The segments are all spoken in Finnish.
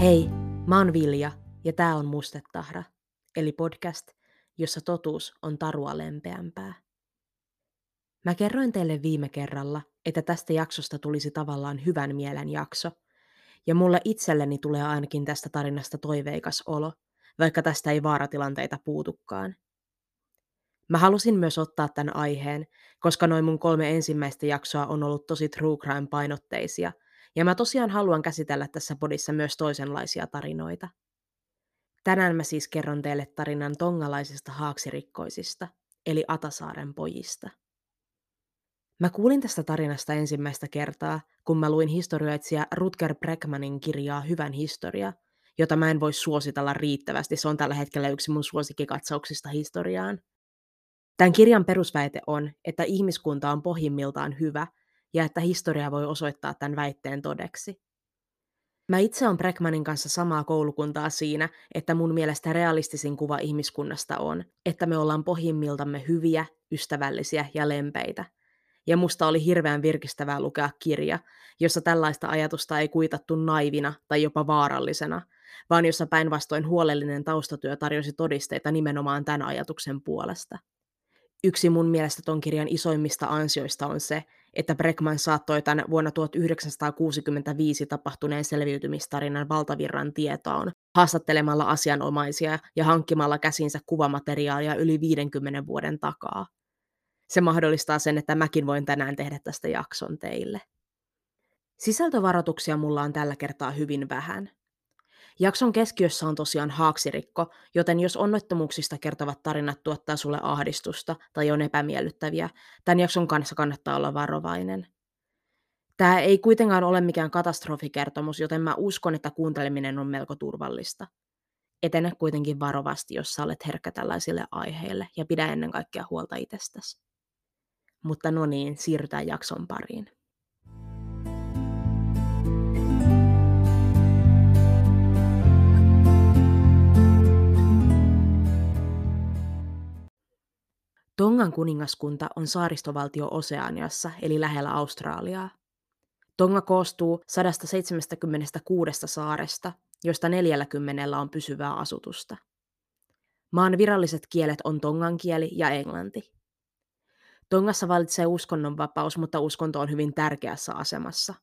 Hei, mä oon Vilja ja tää on Mustetahra, eli podcast, jossa totuus on tarua lempeämpää. Mä kerroin teille viime kerralla, että tästä jaksosta tulisi tavallaan hyvän mielen jakso, ja mulle itselleni tulee ainakin tästä tarinasta toiveikas olo, vaikka tästä ei vaaratilanteita puutukaan. Mä halusin myös ottaa tämän aiheen, koska noin mun kolme ensimmäistä jaksoa on ollut tosi true crime painotteisia – ja mä tosiaan haluan käsitellä tässä podissa myös toisenlaisia tarinoita. Tänään mä siis kerron teille tarinan tongalaisista haaksirikkoisista, eli Atasaaren pojista. Mä kuulin tästä tarinasta ensimmäistä kertaa, kun mä luin historioitsija Rutger Breckmanin kirjaa Hyvän historia, jota mä en voi suositella riittävästi. Se on tällä hetkellä yksi mun suosikkikatsauksista historiaan. Tämän kirjan perusväite on, että ihmiskunta on pohjimmiltaan hyvä ja että historia voi osoittaa tämän väitteen todeksi. Mä itse on Breckmanin kanssa samaa koulukuntaa siinä, että mun mielestä realistisin kuva ihmiskunnasta on, että me ollaan pohjimmiltamme hyviä, ystävällisiä ja lempeitä. Ja musta oli hirveän virkistävää lukea kirja, jossa tällaista ajatusta ei kuitattu naivina tai jopa vaarallisena, vaan jossa päinvastoin huolellinen taustatyö tarjosi todisteita nimenomaan tämän ajatuksen puolesta. Yksi mun mielestä ton kirjan isoimmista ansioista on se, että Breckman saattoi tämän vuonna 1965 tapahtuneen selviytymistarinan valtavirran tietoon haastattelemalla asianomaisia ja hankkimalla käsinsä kuvamateriaalia yli 50 vuoden takaa. Se mahdollistaa sen, että mäkin voin tänään tehdä tästä jakson teille. Sisältövaroituksia mulla on tällä kertaa hyvin vähän. Jakson keskiössä on tosiaan haaksirikko, joten jos onnettomuuksista kertovat tarinat tuottaa sulle ahdistusta tai on epämiellyttäviä, tämän jakson kanssa kannattaa olla varovainen. Tämä ei kuitenkaan ole mikään katastrofikertomus, joten mä uskon, että kuunteleminen on melko turvallista. Etene kuitenkin varovasti, jos sä olet herkkä tällaisille aiheille, ja pidä ennen kaikkea huolta itsestäsi. Mutta no niin, siirrytään jakson pariin. Tongan kuningaskunta on saaristovaltio Oseaniassa, eli lähellä Australiaa. Tonga koostuu 176 saaresta, joista 40 on pysyvää asutusta. Maan viralliset kielet on tongan kieli ja englanti. Tongassa valitsee uskonnonvapaus, mutta uskonto on hyvin tärkeässä asemassa.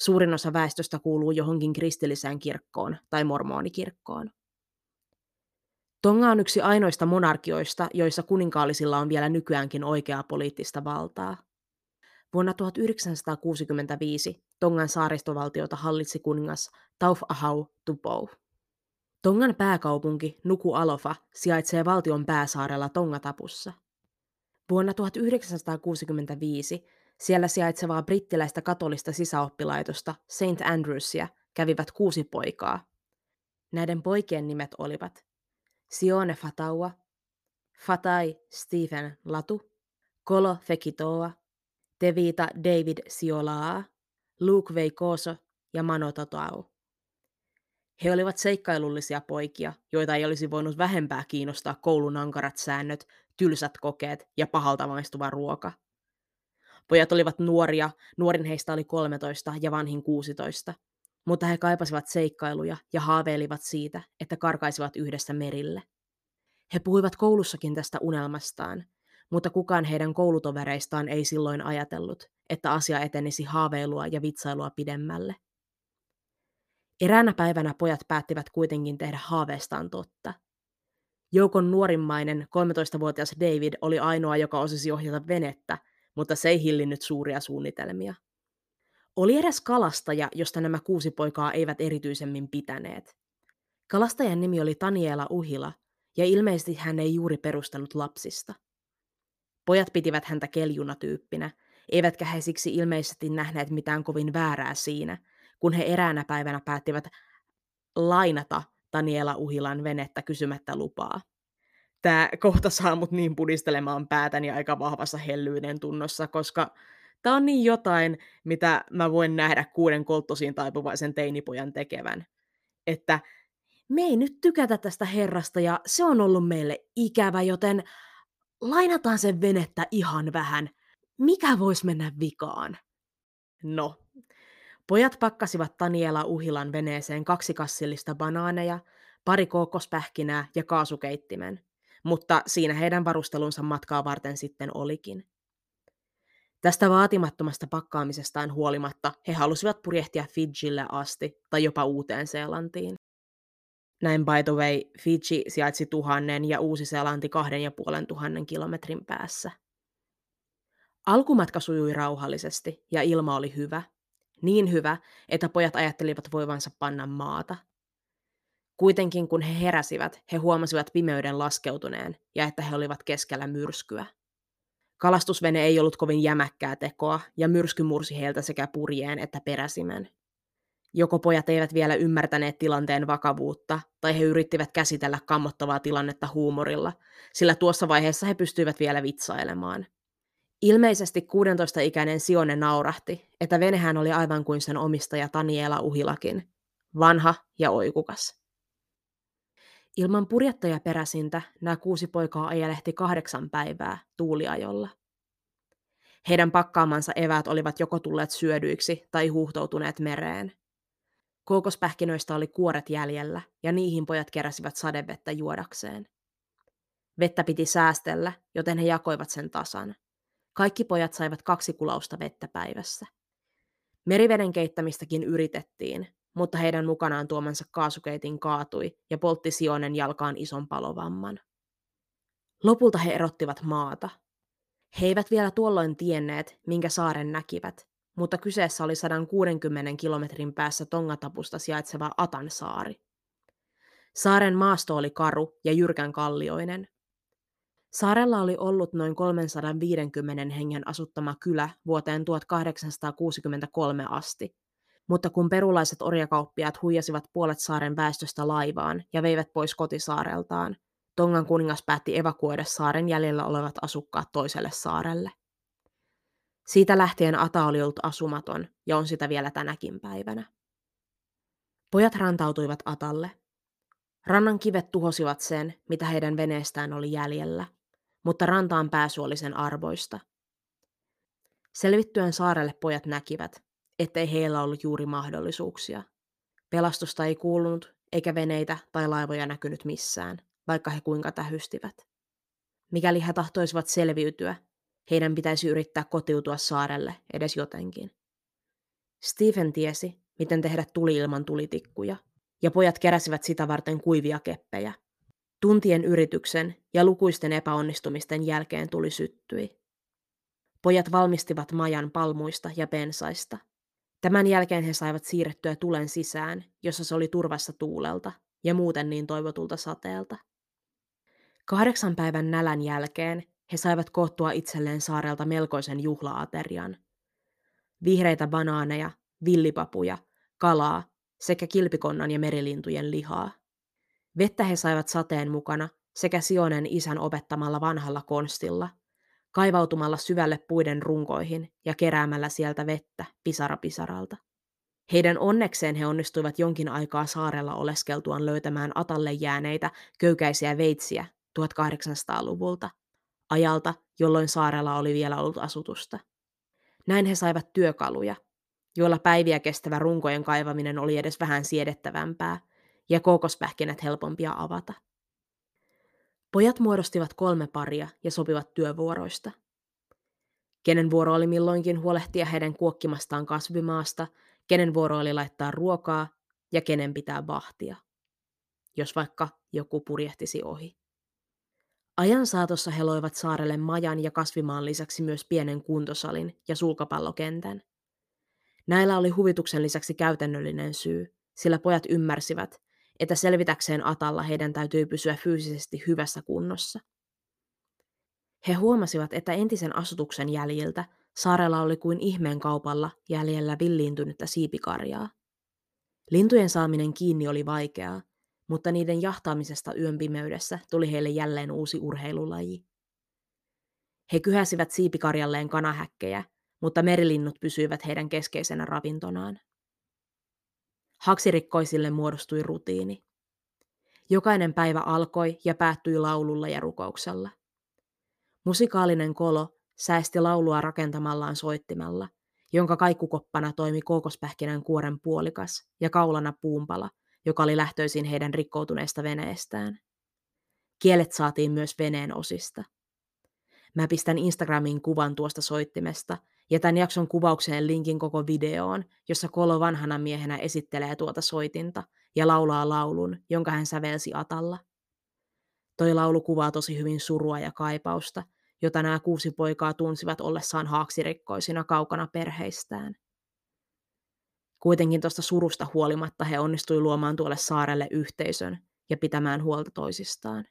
Suurin osa väestöstä kuuluu johonkin kristilliseen kirkkoon tai mormonikirkkoon. Tonga on yksi ainoista monarkioista, joissa kuninkaallisilla on vielä nykyäänkin oikeaa poliittista valtaa. Vuonna 1965 Tongan saaristovaltiota hallitsi kuningas Tauf Ahau Tupou. Tongan pääkaupunki Nuku Alofa sijaitsee valtion pääsaarella Tongatapussa. Vuonna 1965 siellä sijaitsevaa brittiläistä katolista sisäoppilaitosta St. Andrewsia kävivät kuusi poikaa. Näiden poikien nimet olivat Sione Fataua, Fatai Stephen Latu, Kolo Fekitoa, Tevita David Siolaa, Luke Veikoso ja Mano Totau. He olivat seikkailullisia poikia, joita ei olisi voinut vähempää kiinnostaa koulun ankarat säännöt, tylsät kokeet ja pahalta maistuva ruoka. Pojat olivat nuoria, nuorin heistä oli 13 ja vanhin 16, mutta he kaipasivat seikkailuja ja haaveilivat siitä, että karkaisivat yhdessä merille. He puhuivat koulussakin tästä unelmastaan, mutta kukaan heidän koulutovereistaan ei silloin ajatellut, että asia etenisi haaveilua ja vitsailua pidemmälle. Eräänä päivänä pojat päättivät kuitenkin tehdä haaveestaan totta. Joukon nuorimmainen 13-vuotias David oli ainoa, joka osasi ohjata venettä, mutta se ei hillinnyt suuria suunnitelmia. Oli edes kalastaja, josta nämä kuusi poikaa eivät erityisemmin pitäneet. Kalastajan nimi oli Taniela Uhila, ja ilmeisesti hän ei juuri perustanut lapsista. Pojat pitivät häntä keljuna tyyppinä, eivätkä he siksi ilmeisesti nähneet mitään kovin väärää siinä, kun he eräänä päivänä päättivät lainata Daniela Uhilan venettä kysymättä lupaa. Tämä kohta saa mut niin pudistelemaan päätäni aika vahvassa hellyyden tunnossa, koska Tämä on niin jotain, mitä mä voin nähdä kuuden kolttosiin taipuvaisen teinipojan tekevän. Että me ei nyt tykätä tästä herrasta ja se on ollut meille ikävä, joten lainataan sen venettä ihan vähän. Mikä voisi mennä vikaan? No, Pojat pakkasivat Taniela Uhilan veneeseen kaksi kassillista banaaneja, pari kookospähkinää ja kaasukeittimen, mutta siinä heidän varustelunsa matkaa varten sitten olikin. Tästä vaatimattomasta pakkaamisestaan huolimatta he halusivat purjehtia Fidjille asti tai jopa Uuteen Seelantiin. Näin by the way, Fiji sijaitsi tuhannen ja Uusi-Seelanti kahden ja puolen tuhannen kilometrin päässä. Alkumatka sujui rauhallisesti ja ilma oli hyvä. Niin hyvä, että pojat ajattelivat voivansa panna maata. Kuitenkin kun he heräsivät, he huomasivat pimeyden laskeutuneen ja että he olivat keskellä myrskyä. Kalastusvene ei ollut kovin jämäkkää tekoa, ja myrsky mursi heiltä sekä purjeen että peräsimen. Joko pojat eivät vielä ymmärtäneet tilanteen vakavuutta, tai he yrittivät käsitellä kammottavaa tilannetta huumorilla, sillä tuossa vaiheessa he pystyivät vielä vitsailemaan. Ilmeisesti 16-ikäinen Sione naurahti, että venehän oli aivan kuin sen omistaja Taniela Uhilakin, vanha ja oikukas. Ilman purjettaja peräsintä nämä kuusi poikaa ajelehti kahdeksan päivää tuuliajolla. Heidän pakkaamansa eväät olivat joko tulleet syödyiksi tai huuhtoutuneet mereen. Koukospähkinöistä oli kuoret jäljellä, ja niihin pojat keräsivät sadevettä juodakseen. Vettä piti säästellä, joten he jakoivat sen tasan. Kaikki pojat saivat kaksi kulausta vettä päivässä. Meriveden keittämistäkin yritettiin, mutta heidän mukanaan tuomansa kaasukeitin kaatui ja poltti Sionen jalkaan ison palovamman. Lopulta he erottivat maata. He eivät vielä tuolloin tienneet, minkä saaren näkivät, mutta kyseessä oli 160 kilometrin päässä Tongatapusta sijaitseva Atansaari. Saaren maasto oli karu ja jyrkän kallioinen. Saarella oli ollut noin 350 hengen asuttama kylä vuoteen 1863 asti, mutta kun perulaiset orjakauppiaat huijasivat puolet saaren väestöstä laivaan ja veivät pois kotisaareltaan, Tongan kuningas päätti evakuoida saaren jäljellä olevat asukkaat toiselle saarelle. Siitä lähtien Ata oli ollut asumaton ja on sitä vielä tänäkin päivänä. Pojat rantautuivat Atalle. Rannan kivet tuhosivat sen, mitä heidän veneestään oli jäljellä, mutta rantaan pääsy oli sen arvoista. Selvittyen saarelle pojat näkivät, ettei heillä ollut juuri mahdollisuuksia. Pelastusta ei kuulunut, eikä veneitä tai laivoja näkynyt missään, vaikka he kuinka tähystivät. Mikäli he tahtoisivat selviytyä, heidän pitäisi yrittää kotiutua saarelle edes jotenkin. Stephen tiesi, miten tehdä tuli ilman tulitikkuja, ja pojat keräsivät sitä varten kuivia keppejä. Tuntien yrityksen ja lukuisten epäonnistumisten jälkeen tuli syttyi. Pojat valmistivat majan palmuista ja pensaista – Tämän jälkeen he saivat siirrettyä tulen sisään, jossa se oli turvassa tuulelta ja muuten niin toivotulta sateelta. Kahdeksan päivän nälän jälkeen he saivat koottua itselleen saarelta melkoisen juhlaaterian. Vihreitä banaaneja, villipapuja, kalaa sekä kilpikonnan ja merilintujen lihaa. Vettä he saivat sateen mukana sekä Sionen isän opettamalla vanhalla konstilla – kaivautumalla syvälle puiden runkoihin ja keräämällä sieltä vettä pisara pisaralta. Heidän onnekseen he onnistuivat jonkin aikaa saarella oleskeltuaan löytämään Atalle jääneitä köykäisiä veitsiä 1800-luvulta, ajalta, jolloin saarella oli vielä ollut asutusta. Näin he saivat työkaluja, joilla päiviä kestävä runkojen kaivaminen oli edes vähän siedettävämpää ja kookospähkinät helpompia avata. Pojat muodostivat kolme paria ja sopivat työvuoroista. Kenen vuoro oli milloinkin huolehtia heidän kuokkimastaan kasvimaasta, kenen vuoro oli laittaa ruokaa ja kenen pitää vahtia, jos vaikka joku purjehtisi ohi. Ajan saatossa he loivat saarelle majan ja kasvimaan lisäksi myös pienen kuntosalin ja sulkapallokentän. Näillä oli huvituksen lisäksi käytännöllinen syy, sillä pojat ymmärsivät, että selvitäkseen Atalla heidän täytyy pysyä fyysisesti hyvässä kunnossa. He huomasivat, että entisen asutuksen jäljiltä saarella oli kuin ihmeen kaupalla jäljellä villiintynyttä siipikarjaa. Lintujen saaminen kiinni oli vaikeaa, mutta niiden jahtaamisesta yön pimeydessä tuli heille jälleen uusi urheilulaji. He kyhäsivät siipikarjalleen kanahäkkejä, mutta merilinnut pysyivät heidän keskeisenä ravintonaan. Haksirikkoisille muodostui rutiini. Jokainen päivä alkoi ja päättyi laululla ja rukouksella. Musikaalinen kolo säesti laulua rakentamallaan soittimella, jonka kaikkukoppana toimi kookospähkinän kuoren puolikas ja kaulana puumpala, joka oli lähtöisin heidän rikkoutuneesta veneestään. Kielet saatiin myös veneen osista. Mä pistän Instagramiin kuvan tuosta soittimesta ja tämän jakson kuvaukseen linkin koko videoon, jossa Kolo vanhana miehenä esittelee tuota soitinta ja laulaa laulun, jonka hän sävelsi Atalla. Toi laulu kuvaa tosi hyvin surua ja kaipausta, jota nämä kuusi poikaa tunsivat ollessaan haaksirikkoisina kaukana perheistään. Kuitenkin tuosta surusta huolimatta he onnistui luomaan tuolle saarelle yhteisön ja pitämään huolta toisistaan.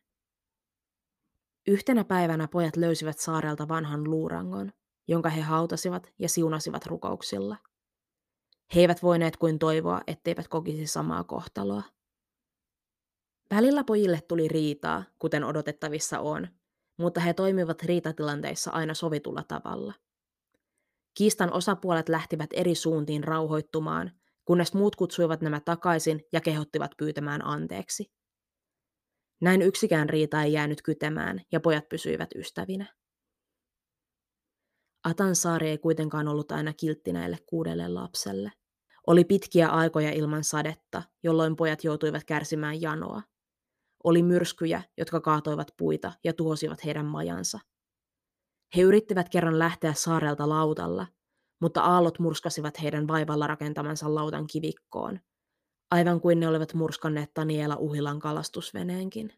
Yhtenä päivänä pojat löysivät saarelta vanhan luurangon, jonka he hautasivat ja siunasivat rukouksilla. He eivät voineet kuin toivoa, etteivät kokisi samaa kohtaloa. Välillä pojille tuli riitaa, kuten odotettavissa on, mutta he toimivat riitatilanteissa aina sovitulla tavalla. Kiistan osapuolet lähtivät eri suuntiin rauhoittumaan, kunnes muut kutsuivat nämä takaisin ja kehottivat pyytämään anteeksi. Näin yksikään riita ei jäänyt kytemään ja pojat pysyivät ystävinä. Atan saari ei kuitenkaan ollut aina kiltti näille kuudelle lapselle. Oli pitkiä aikoja ilman sadetta, jolloin pojat joutuivat kärsimään janoa. Oli myrskyjä, jotka kaatoivat puita ja tuhosivat heidän majansa. He yrittivät kerran lähteä saarelta lautalla, mutta aallot murskasivat heidän vaivalla rakentamansa lautan kivikkoon, aivan kuin ne olivat murskanneet Taniela Uhilan kalastusveneenkin.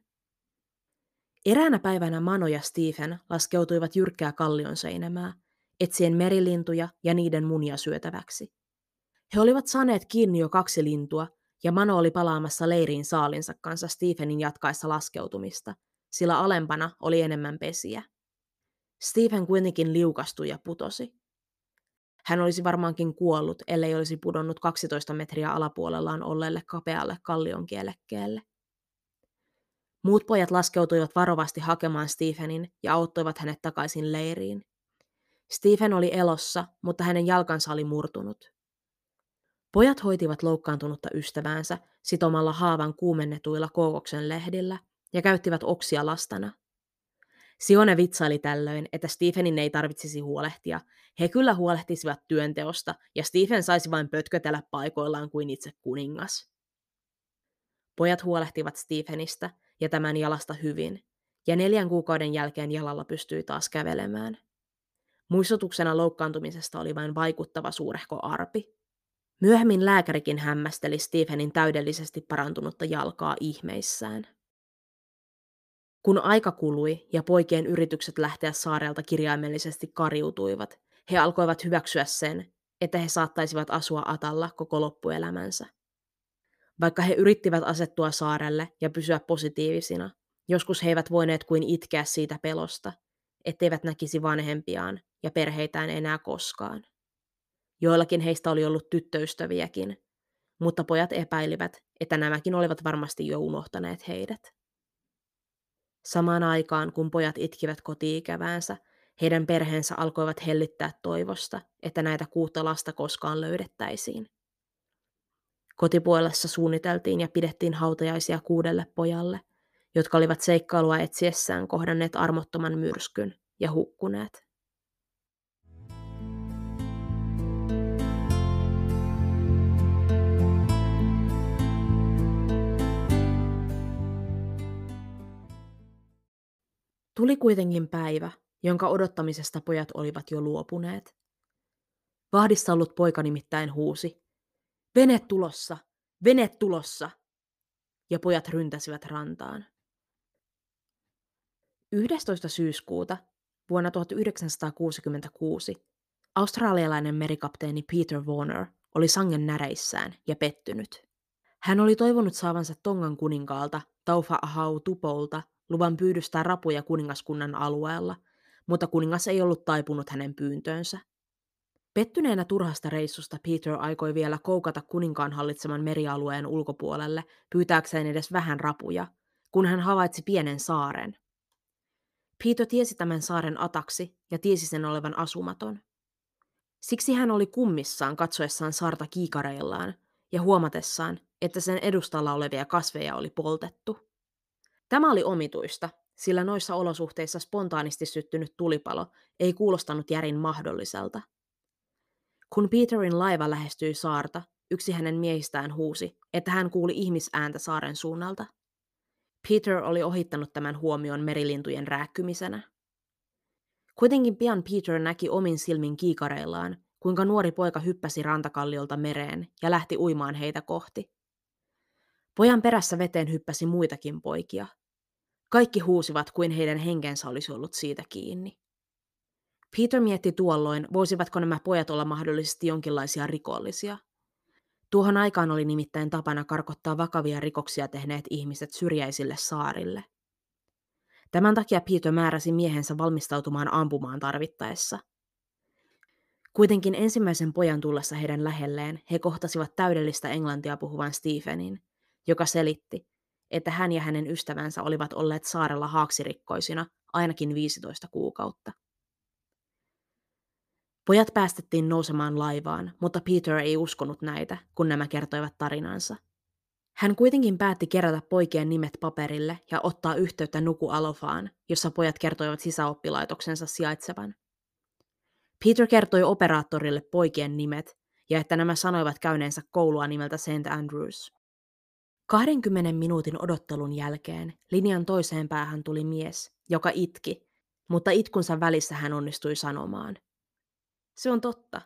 Eräänä päivänä Mano ja Stephen laskeutuivat jyrkkää kallion seinämää, etsien merilintuja ja niiden munia syötäväksi. He olivat saaneet kiinni jo kaksi lintua, ja Mano oli palaamassa leiriin saalinsa kanssa Stephenin jatkaessa laskeutumista, sillä alempana oli enemmän pesiä. Stephen kuitenkin liukastui ja putosi. Hän olisi varmaankin kuollut, ellei olisi pudonnut 12 metriä alapuolellaan olleelle kapealle kallion kielekkeelle. Muut pojat laskeutuivat varovasti hakemaan Stephenin ja auttoivat hänet takaisin leiriin. Stephen oli elossa, mutta hänen jalkansa oli murtunut. Pojat hoitivat loukkaantunutta ystäväänsä sitomalla haavan kuumennetuilla kookoksen lehdillä ja käyttivät oksia lastana. Sione vitsaili tällöin, että Stephenin ei tarvitsisi huolehtia. He kyllä huolehtisivat työnteosta, ja Stephen saisi vain pötkötellä paikoillaan kuin itse kuningas. Pojat huolehtivat Stephenistä ja tämän jalasta hyvin, ja neljän kuukauden jälkeen jalalla pystyi taas kävelemään. Muistutuksena loukkaantumisesta oli vain vaikuttava suurehko arpi. Myöhemmin lääkärikin hämmästeli Stephenin täydellisesti parantunutta jalkaa ihmeissään. Kun aika kului ja poikien yritykset lähteä saarelta kirjaimellisesti kariutuivat, he alkoivat hyväksyä sen, että he saattaisivat asua Atalla koko loppuelämänsä. Vaikka he yrittivät asettua saarelle ja pysyä positiivisina, joskus he eivät voineet kuin itkeä siitä pelosta, etteivät näkisi vanhempiaan ja perheitään enää koskaan. Joillakin heistä oli ollut tyttöystäviäkin, mutta pojat epäilivät, että nämäkin olivat varmasti jo unohtaneet heidät. Samaan aikaan, kun pojat itkivät kotiikäväänsä, heidän perheensä alkoivat hellittää toivosta, että näitä kuutta lasta koskaan löydettäisiin. Kotipuolessa suunniteltiin ja pidettiin hautajaisia kuudelle pojalle, jotka olivat seikkailua etsiessään kohdanneet armottoman myrskyn ja hukkuneet. Tuli kuitenkin päivä, jonka odottamisesta pojat olivat jo luopuneet. Vahdissa ollut poika nimittäin huusi. Vene tulossa! Vene tulossa! Ja pojat ryntäsivät rantaan. 11. syyskuuta vuonna 1966 australialainen merikapteeni Peter Warner oli sangen näreissään ja pettynyt. Hän oli toivonut saavansa Tongan kuninkaalta Taufa Ahau Tupolta luvan pyydystää rapuja kuningaskunnan alueella, mutta kuningas ei ollut taipunut hänen pyyntöönsä. Pettyneenä turhasta reissusta Peter aikoi vielä koukata kuninkaan hallitseman merialueen ulkopuolelle pyytääkseen edes vähän rapuja, kun hän havaitsi pienen saaren. Peter tiesi tämän saaren ataksi ja tiesi sen olevan asumaton. Siksi hän oli kummissaan katsoessaan saarta kiikareillaan ja huomatessaan, että sen edustalla olevia kasveja oli poltettu. Tämä oli omituista, sillä noissa olosuhteissa spontaanisti syttynyt tulipalo ei kuulostanut järin mahdolliselta. Kun Peterin laiva lähestyi saarta, yksi hänen miehistään huusi, että hän kuuli ihmisääntä saaren suunnalta. Peter oli ohittanut tämän huomion merilintujen rääkkymisenä. Kuitenkin pian Peter näki omin silmin kiikareillaan, kuinka nuori poika hyppäsi rantakalliolta mereen ja lähti uimaan heitä kohti. Pojan perässä veteen hyppäsi muitakin poikia. Kaikki huusivat, kuin heidän henkensä olisi ollut siitä kiinni. Peter mietti tuolloin, voisivatko nämä pojat olla mahdollisesti jonkinlaisia rikollisia. Tuohon aikaan oli nimittäin tapana karkottaa vakavia rikoksia tehneet ihmiset syrjäisille saarille. Tämän takia Peter määräsi miehensä valmistautumaan ampumaan tarvittaessa. Kuitenkin ensimmäisen pojan tullessa heidän lähelleen he kohtasivat täydellistä englantia puhuvan Stephenin, joka selitti, että hän ja hänen ystävänsä olivat olleet saarella haaksirikkoisina ainakin 15 kuukautta. Pojat päästettiin nousemaan laivaan, mutta Peter ei uskonut näitä, kun nämä kertoivat tarinansa. Hän kuitenkin päätti kerätä poikien nimet paperille ja ottaa yhteyttä Nuku Alofaan, jossa pojat kertoivat sisäoppilaitoksensa sijaitsevan. Peter kertoi operaattorille poikien nimet ja että nämä sanoivat käyneensä koulua nimeltä St. Andrews. 20 minuutin odottelun jälkeen linjan toiseen päähän tuli mies, joka itki, mutta itkunsa välissä hän onnistui sanomaan. Se on totta.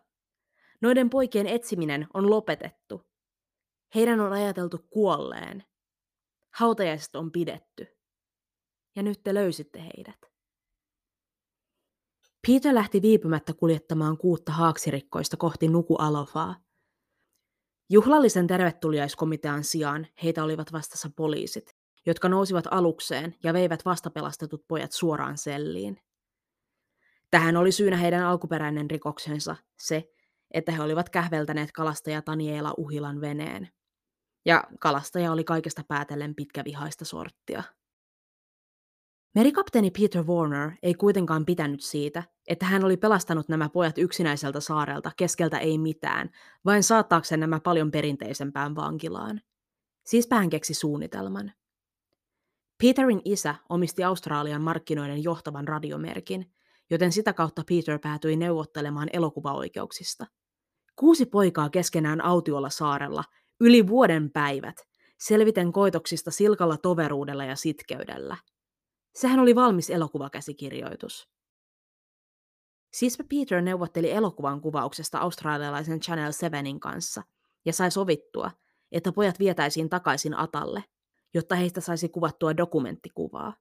Noiden poikien etsiminen on lopetettu. Heidän on ajateltu kuolleen. Hautajaiset on pidetty. Ja nyt te löysitte heidät. Peter lähti viipymättä kuljettamaan kuutta haaksirikkoista kohti Nuku Alofaa. Juhlallisen tervetuliaiskomitean sijaan heitä olivat vastassa poliisit, jotka nousivat alukseen ja veivät vastapelastetut pojat suoraan selliin. Tähän oli syynä heidän alkuperäinen rikoksensa, se, että he olivat kähveltäneet kalastaja Taniela Uhilan veneen. Ja kalastaja oli kaikesta päätellen pitkävihaista sorttia. Merikapteeni Peter Warner ei kuitenkaan pitänyt siitä, että hän oli pelastanut nämä pojat yksinäiseltä saarelta keskeltä ei mitään, vain saattaakseen nämä paljon perinteisempään vankilaan. Siispä hän keksi suunnitelman. Peterin isä omisti Australian markkinoiden johtavan radiomerkin, joten sitä kautta Peter päätyi neuvottelemaan elokuvaoikeuksista. Kuusi poikaa keskenään autiolla saarella, yli vuoden päivät, selviten koitoksista silkalla toveruudella ja sitkeydellä. Sehän oli valmis elokuvakäsikirjoitus. Siispä Peter neuvotteli elokuvan kuvauksesta australialaisen Channel 7 kanssa ja sai sovittua, että pojat vietäisiin takaisin Atalle, jotta heistä saisi kuvattua dokumenttikuvaa.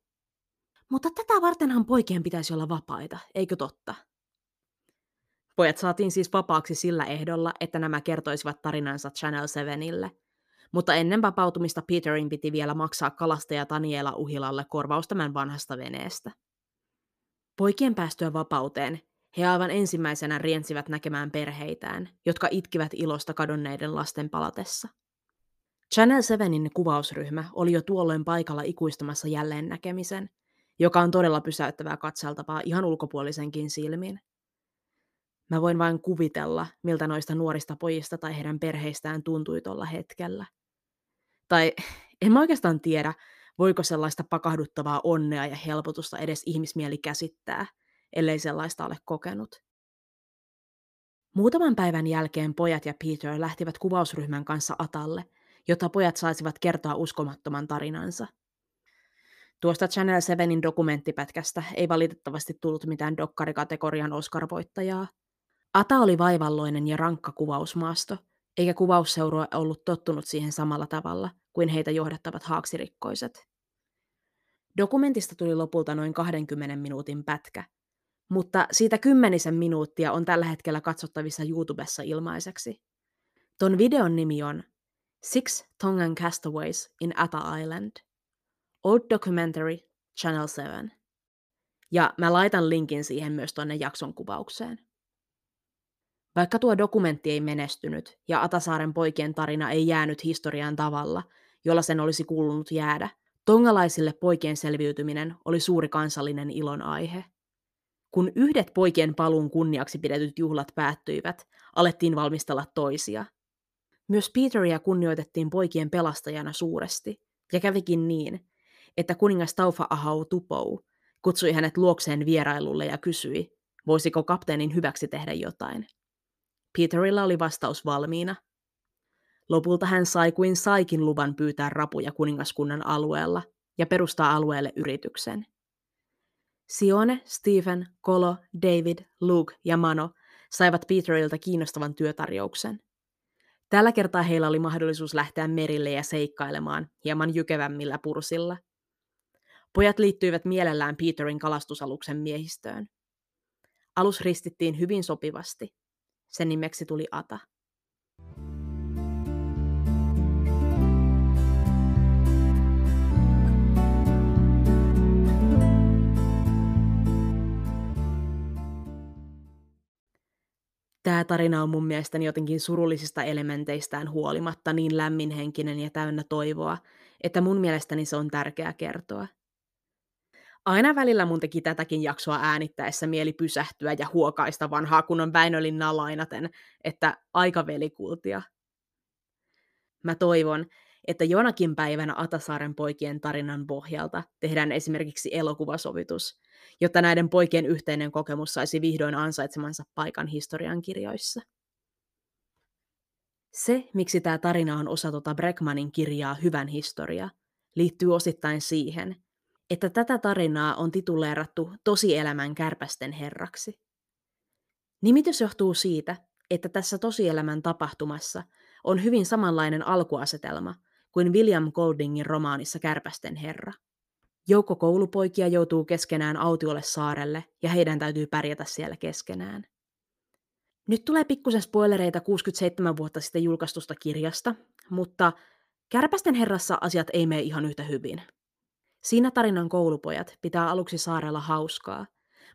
Mutta tätä vartenhan poikien pitäisi olla vapaita, eikö totta? Pojat saatiin siis vapaaksi sillä ehdolla, että nämä kertoisivat tarinansa Channel 7ille. Mutta ennen vapautumista Peterin piti vielä maksaa kalastaja Taniela Uhilalle korvaus tämän vanhasta veneestä. Poikien päästyä vapauteen he aivan ensimmäisenä riensivät näkemään perheitään, jotka itkivät ilosta kadonneiden lasten palatessa. Channel 7in kuvausryhmä oli jo tuolloin paikalla ikuistamassa jälleen näkemisen, joka on todella pysäyttävää katseltavaa ihan ulkopuolisenkin silmin. Mä voin vain kuvitella, miltä noista nuorista pojista tai heidän perheistään tuntui tuolla hetkellä. Tai en mä oikeastaan tiedä, voiko sellaista pakahduttavaa onnea ja helpotusta edes ihmismieli käsittää, ellei sellaista ole kokenut. Muutaman päivän jälkeen pojat ja Peter lähtivät kuvausryhmän kanssa Atalle, jotta pojat saisivat kertoa uskomattoman tarinansa – Tuosta Channel 7in dokumenttipätkästä ei valitettavasti tullut mitään dokkarikategorian Oscar-voittajaa. Ata oli vaivalloinen ja rankka kuvausmaasto, eikä kuvausseurue ollut tottunut siihen samalla tavalla kuin heitä johdattavat haaksirikkoiset. Dokumentista tuli lopulta noin 20 minuutin pätkä, mutta siitä kymmenisen minuuttia on tällä hetkellä katsottavissa YouTubessa ilmaiseksi. Ton videon nimi on Six Tongan Castaways in Ata Island – Old Documentary, Channel 7. Ja mä laitan linkin siihen myös tuonne jakson kuvaukseen. Vaikka tuo dokumentti ei menestynyt ja Atasaaren poikien tarina ei jäänyt historiaan tavalla, jolla sen olisi kuulunut jäädä, tongalaisille poikien selviytyminen oli suuri kansallinen ilon aihe. Kun yhdet poikien paluun kunniaksi pidetyt juhlat päättyivät, alettiin valmistella toisia. Myös Peteria kunnioitettiin poikien pelastajana suuresti, ja kävikin niin, että kuningas Taufa Ahau Tupou kutsui hänet luokseen vierailulle ja kysyi, voisiko kapteenin hyväksi tehdä jotain. Peterilla oli vastaus valmiina. Lopulta hän sai kuin saikin luvan pyytää rapuja kuningaskunnan alueella ja perustaa alueelle yrityksen. Sione, Stephen, Kolo, David, Luke ja Mano saivat Peterilta kiinnostavan työtarjouksen. Tällä kertaa heillä oli mahdollisuus lähteä merille ja seikkailemaan hieman jykevämmillä pursilla. Pojat liittyivät mielellään Peterin kalastusaluksen miehistöön. Alus ristittiin hyvin sopivasti. Sen nimeksi tuli Ata. Tämä tarina on mun mielestäni jotenkin surullisista elementeistään huolimatta niin lämminhenkinen ja täynnä toivoa, että mun mielestäni se on tärkeää kertoa. Aina välillä mun teki tätäkin jaksoa äänittäessä mieli pysähtyä ja huokaista vanhaa kunnon Väinölinnaa lainaten, että aika velikultia. Mä toivon, että jonakin päivänä Atasaaren poikien tarinan pohjalta tehdään esimerkiksi elokuvasovitus, jotta näiden poikien yhteinen kokemus saisi vihdoin ansaitsemansa paikan historian kirjoissa. Se, miksi tämä tarina on osa tota Breckmanin kirjaa Hyvän historia, liittyy osittain siihen, että tätä tarinaa on tituleerattu tosielämän kärpästen herraksi. Nimitys johtuu siitä, että tässä tosielämän tapahtumassa on hyvin samanlainen alkuasetelma kuin William Goldingin romaanissa Kärpästen herra. Joukko koulupoikia joutuu keskenään autiolle saarelle ja heidän täytyy pärjätä siellä keskenään. Nyt tulee pikkusen spoilereita 67 vuotta sitten julkaistusta kirjasta, mutta Kärpästen herrassa asiat ei mene ihan yhtä hyvin. Siinä tarinan koulupojat pitää aluksi saarella hauskaa,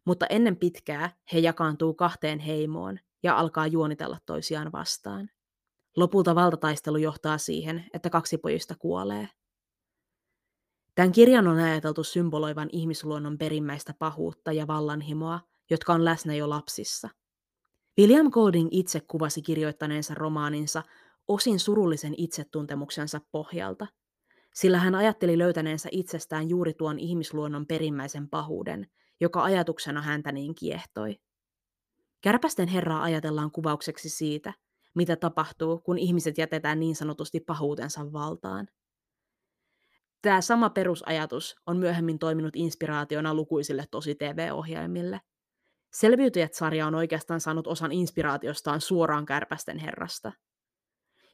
mutta ennen pitkää he jakaantuu kahteen heimoon ja alkaa juonitella toisiaan vastaan. Lopulta valtataistelu johtaa siihen, että kaksi pojista kuolee. Tämän kirjan on ajateltu symboloivan ihmisluonnon perimmäistä pahuutta ja vallanhimoa, jotka on läsnä jo lapsissa. William Golding itse kuvasi kirjoittaneensa romaaninsa osin surullisen itsetuntemuksensa pohjalta, sillä hän ajatteli löytäneensä itsestään juuri tuon ihmisluonnon perimmäisen pahuuden, joka ajatuksena häntä niin kiehtoi. Kärpästen herraa ajatellaan kuvaukseksi siitä, mitä tapahtuu, kun ihmiset jätetään niin sanotusti pahuutensa valtaan. Tämä sama perusajatus on myöhemmin toiminut inspiraationa lukuisille tosi TV-ohjelmille. Selviytyjät-sarja on oikeastaan saanut osan inspiraatiostaan suoraan Kärpästen herrasta –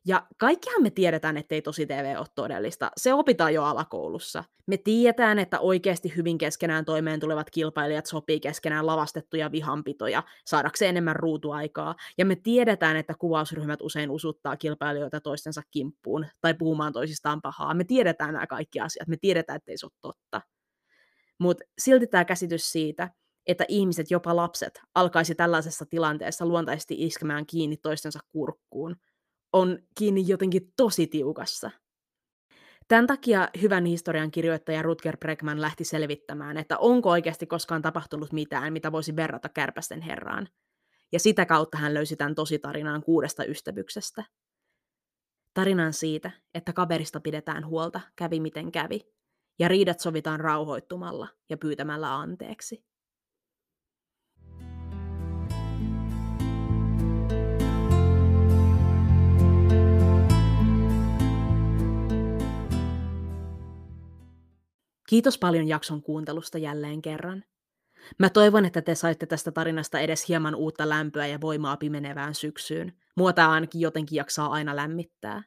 ja kaikkihan me tiedetään, ettei tosi TV ole todellista. Se opitaan jo alakoulussa. Me tiedetään, että oikeasti hyvin keskenään toimeen tulevat kilpailijat sopii keskenään lavastettuja vihanpitoja saadakseen enemmän ruutuaikaa. Ja me tiedetään, että kuvausryhmät usein usuttaa kilpailijoita toistensa kimppuun tai puhumaan toisistaan pahaa. Me tiedetään nämä kaikki asiat. Me tiedetään, ettei se ole totta. Mutta silti tämä käsitys siitä, että ihmiset, jopa lapset, alkaisi tällaisessa tilanteessa luontaisesti iskemään kiinni toistensa kurkkuun – on kiinni jotenkin tosi tiukassa. Tämän takia hyvän historian kirjoittaja Rutger Bregman lähti selvittämään, että onko oikeasti koskaan tapahtunut mitään, mitä voisi verrata kärpästen herraan. Ja sitä kautta hän löysi tämän tositarinan kuudesta ystävyksestä. Tarinan siitä, että kaverista pidetään huolta, kävi miten kävi, ja riidat sovitaan rauhoittumalla ja pyytämällä anteeksi. Kiitos paljon jakson kuuntelusta jälleen kerran. Mä toivon, että te saitte tästä tarinasta edes hieman uutta lämpöä ja voimaa pimenevään syksyyn. Mua tää ainakin jotenkin jaksaa aina lämmittää.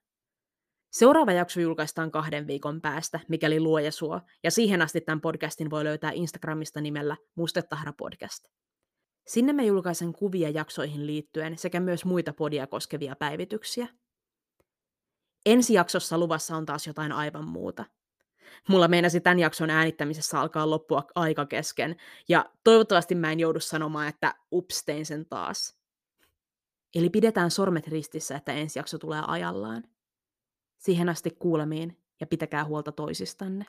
Seuraava jakso julkaistaan kahden viikon päästä, mikäli luoja suo, ja siihen asti tämän podcastin voi löytää Instagramista nimellä Mustetahra Podcast. Sinne mä julkaisen kuvia jaksoihin liittyen sekä myös muita podia koskevia päivityksiä. Ensi jaksossa luvassa on taas jotain aivan muuta – mulla meinasi tämän jakson äänittämisessä alkaa loppua aika kesken, ja toivottavasti mä en joudu sanomaan, että ups, tein sen taas. Eli pidetään sormet ristissä, että ensi jakso tulee ajallaan. Siihen asti kuulemiin ja pitäkää huolta toisistanne.